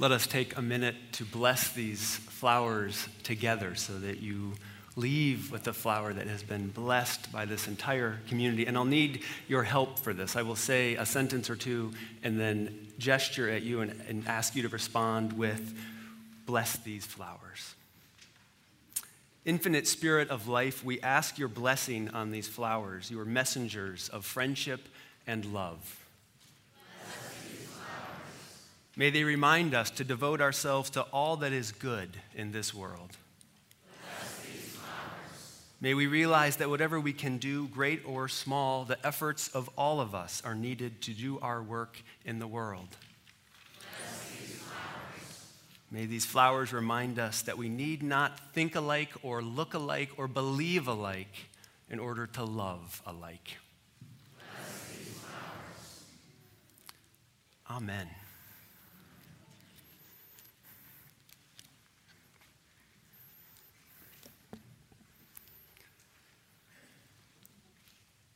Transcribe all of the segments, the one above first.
Let us take a minute to bless these flowers together so that you leave with a flower that has been blessed by this entire community. And I'll need your help for this. I will say a sentence or two and then gesture at you and, and ask you to respond with, Bless these flowers. Infinite Spirit of life, we ask your blessing on these flowers, your messengers of friendship and love. May they remind us to devote ourselves to all that is good in this world. May we realize that whatever we can do, great or small, the efforts of all of us are needed to do our work in the world. May these flowers remind us that we need not think alike or look alike or believe alike in order to love alike. Amen.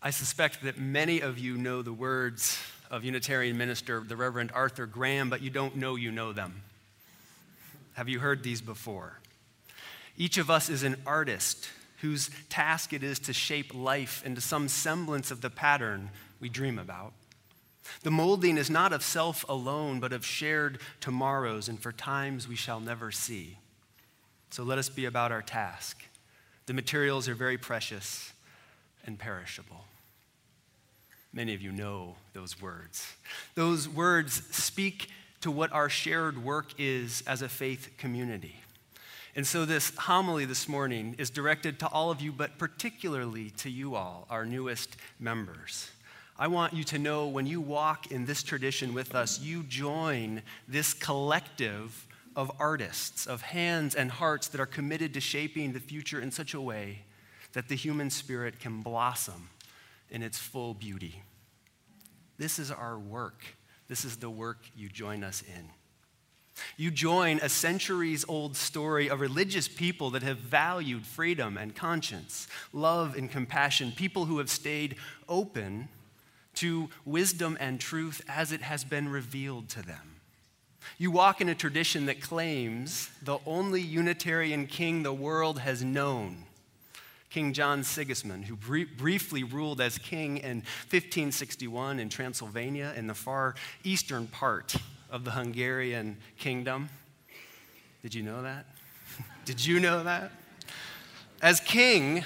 I suspect that many of you know the words of Unitarian minister, the Reverend Arthur Graham, but you don't know you know them. Have you heard these before? Each of us is an artist whose task it is to shape life into some semblance of the pattern we dream about. The molding is not of self alone, but of shared tomorrows and for times we shall never see. So let us be about our task. The materials are very precious and perishable. Many of you know those words. Those words speak to what our shared work is as a faith community. And so, this homily this morning is directed to all of you, but particularly to you all, our newest members. I want you to know when you walk in this tradition with us, you join this collective of artists, of hands and hearts that are committed to shaping the future in such a way that the human spirit can blossom in its full beauty. This is our work. This is the work you join us in. You join a centuries old story of religious people that have valued freedom and conscience, love and compassion, people who have stayed open to wisdom and truth as it has been revealed to them. You walk in a tradition that claims the only Unitarian king the world has known King John Sigismund, who briefly ruled as king in 1561 in Transylvania in the far eastern part of the Hungarian kingdom. Did you know that? Did you know that? As king,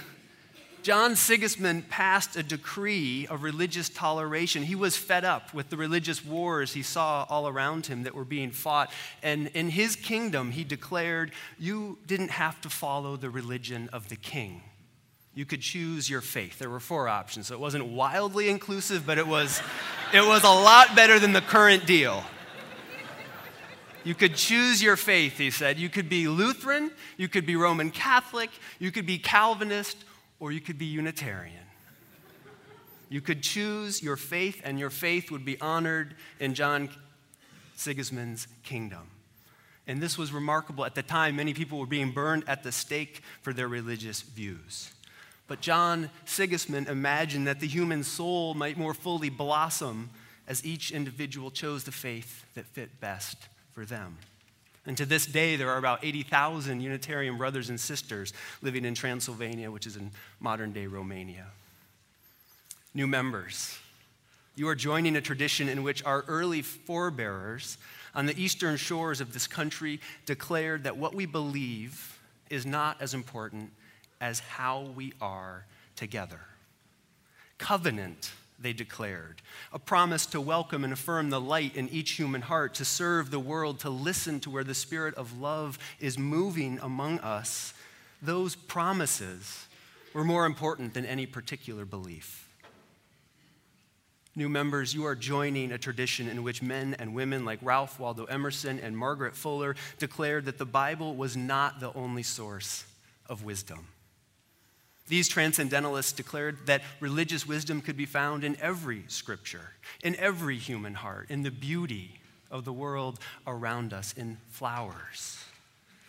John Sigismund passed a decree of religious toleration. He was fed up with the religious wars he saw all around him that were being fought. And in his kingdom, he declared, You didn't have to follow the religion of the king you could choose your faith. There were four options, so it wasn't wildly inclusive, but it was, it was a lot better than the current deal. You could choose your faith, he said. You could be Lutheran, you could be Roman Catholic, you could be Calvinist, or you could be Unitarian. You could choose your faith, and your faith would be honored in John Sigismund's kingdom. And this was remarkable. At the time, many people were being burned at the stake for their religious views. But John Sigismund imagined that the human soul might more fully blossom as each individual chose the faith that fit best for them. And to this day, there are about 80,000 Unitarian brothers and sisters living in Transylvania, which is in modern day Romania. New members, you are joining a tradition in which our early forebearers on the eastern shores of this country declared that what we believe is not as important as how we are together. Covenant, they declared, a promise to welcome and affirm the light in each human heart, to serve the world, to listen to where the spirit of love is moving among us. Those promises were more important than any particular belief. New members, you are joining a tradition in which men and women like Ralph Waldo Emerson and Margaret Fuller declared that the Bible was not the only source of wisdom. These transcendentalists declared that religious wisdom could be found in every scripture, in every human heart, in the beauty of the world around us, in flowers.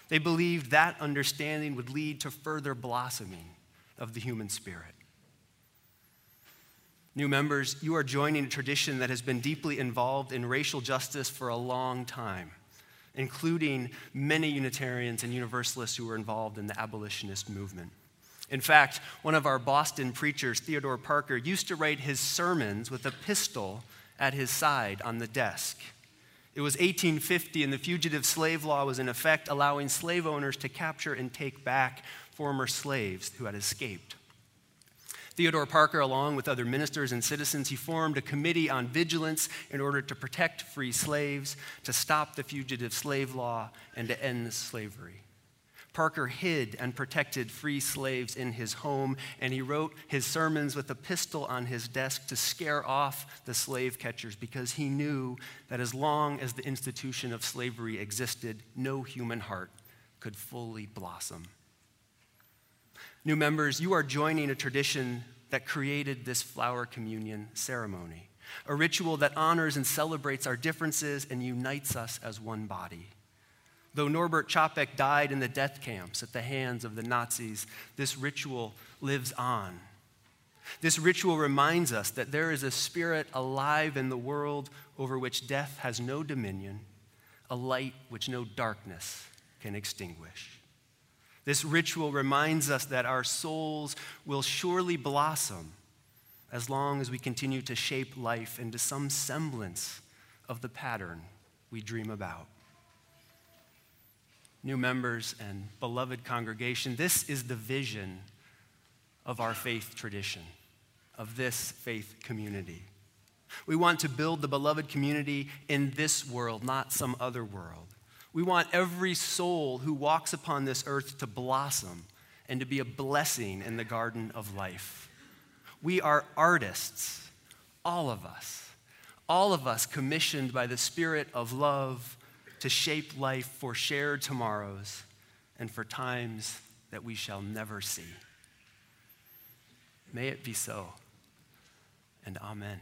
They believed that understanding would lead to further blossoming of the human spirit. New members, you are joining a tradition that has been deeply involved in racial justice for a long time. including many Unitarians and Universalists who were involved in the abolitionist movement. In fact, one of our Boston preachers, Theodore Parker, used to write his sermons with a pistol at his side on the desk. It was 1850, and the fugitive slave law was in effect, allowing slave owners to capture and take back former slaves who had escaped. Theodore Parker, along with other ministers and citizens, he formed a committee on vigilance in order to protect free slaves, to stop the fugitive slave law, and to end slavery. Parker hid and protected free slaves in his home, and he wrote his sermons with a pistol on his desk to scare off the slave catchers because he knew that as long as the institution of slavery existed, no human heart could fully blossom. New members, you are joining a tradition that created this flower communion ceremony, a ritual that honors and celebrates our differences and unites us as one body. Though Norbert Čapek died in the death camps at the hands of the Nazis, this ritual lives on. This ritual reminds us that there is a spirit alive in the world over which death has no dominion, a light which no darkness can extinguish. This ritual reminds us that our souls will surely blossom as long as we continue to shape life into some semblance of the pattern we dream about. New members and beloved congregation, this is the vision of our faith tradition, of this faith community. We want to build the beloved community in this world, not some other world. We want every soul who walks upon this earth to blossom and to be a blessing in the garden of life. We are artists, all of us, all of us commissioned by the Spirit of love to shape life for shared tomorrows and for times that we shall never see. May it be so, and amen.